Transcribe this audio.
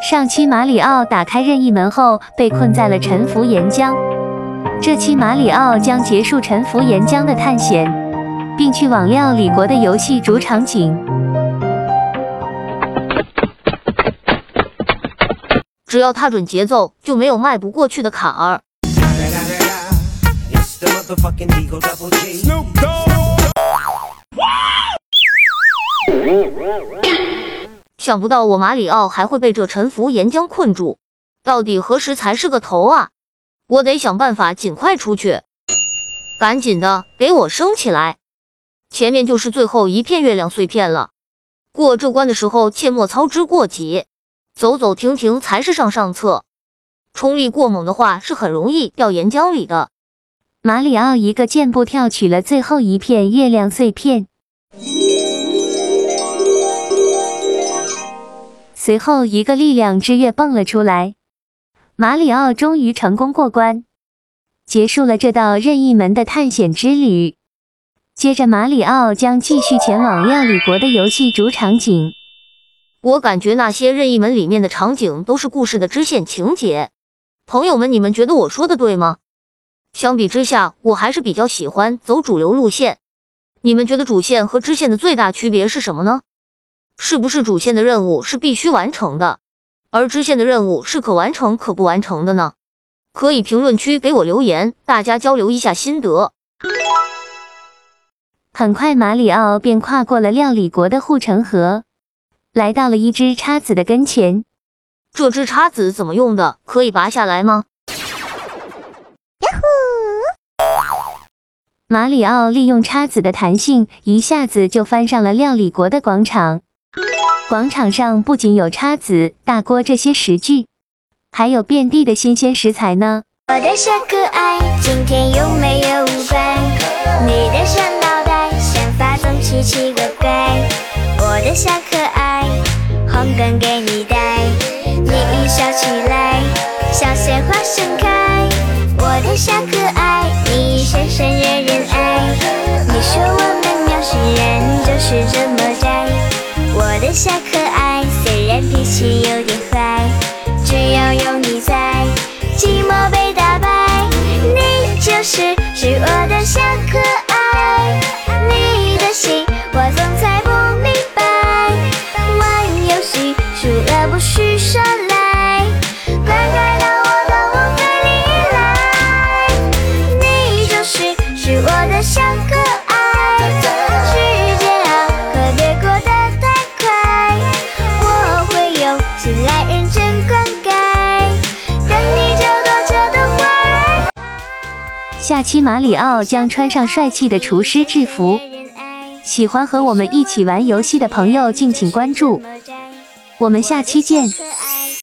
上期马里奥打开任意门后被困在了沉浮岩浆，这期马里奥将结束沉浮岩浆的探险，并去往料理国的游戏主场景。只要踏准节奏，就没有迈不过去的坎儿。想不到我马里奥还会被这沉浮岩浆困住，到底何时才是个头啊？我得想办法尽快出去，赶紧的给我升起来！前面就是最后一片月亮碎片了，过这关的时候切莫操之过急，走走停停才是上上策。冲力过猛的话是很容易掉岩浆里的。马里奥一个箭步跳取了最后一片月亮碎片。随后，一个力量之月蹦了出来，马里奥终于成功过关，结束了这道任意门的探险之旅。接着，马里奥将继续前往料理国的游戏主场景。我感觉那些任意门里面的场景都是故事的支线情节。朋友们，你们觉得我说的对吗？相比之下，我还是比较喜欢走主流路线。你们觉得主线和支线的最大区别是什么呢？是不是主线的任务是必须完成的，而支线的任务是可完成可不完成的呢？可以评论区给我留言，大家交流一下心得。很快，马里奥便跨过了料理国的护城河，来到了一只叉子的跟前。这只叉子怎么用的？可以拔下来吗？呀呼！马里奥利用叉子的弹性，一下子就翻上了料理国的广场。广场上不仅有叉子、大锅这些食具，还有遍地的新鲜食材呢。我的小可爱，今天有没有乖？你的小脑袋，想法总奇奇怪怪。我的小可爱，红灯给小可爱，虽然脾气有点坏，只要有你在，寂寞被打败。你就是是我的小可爱，下期马里奥将穿上帅气的厨师制服，喜欢和我们一起玩游戏的朋友敬请关注，我们下期见。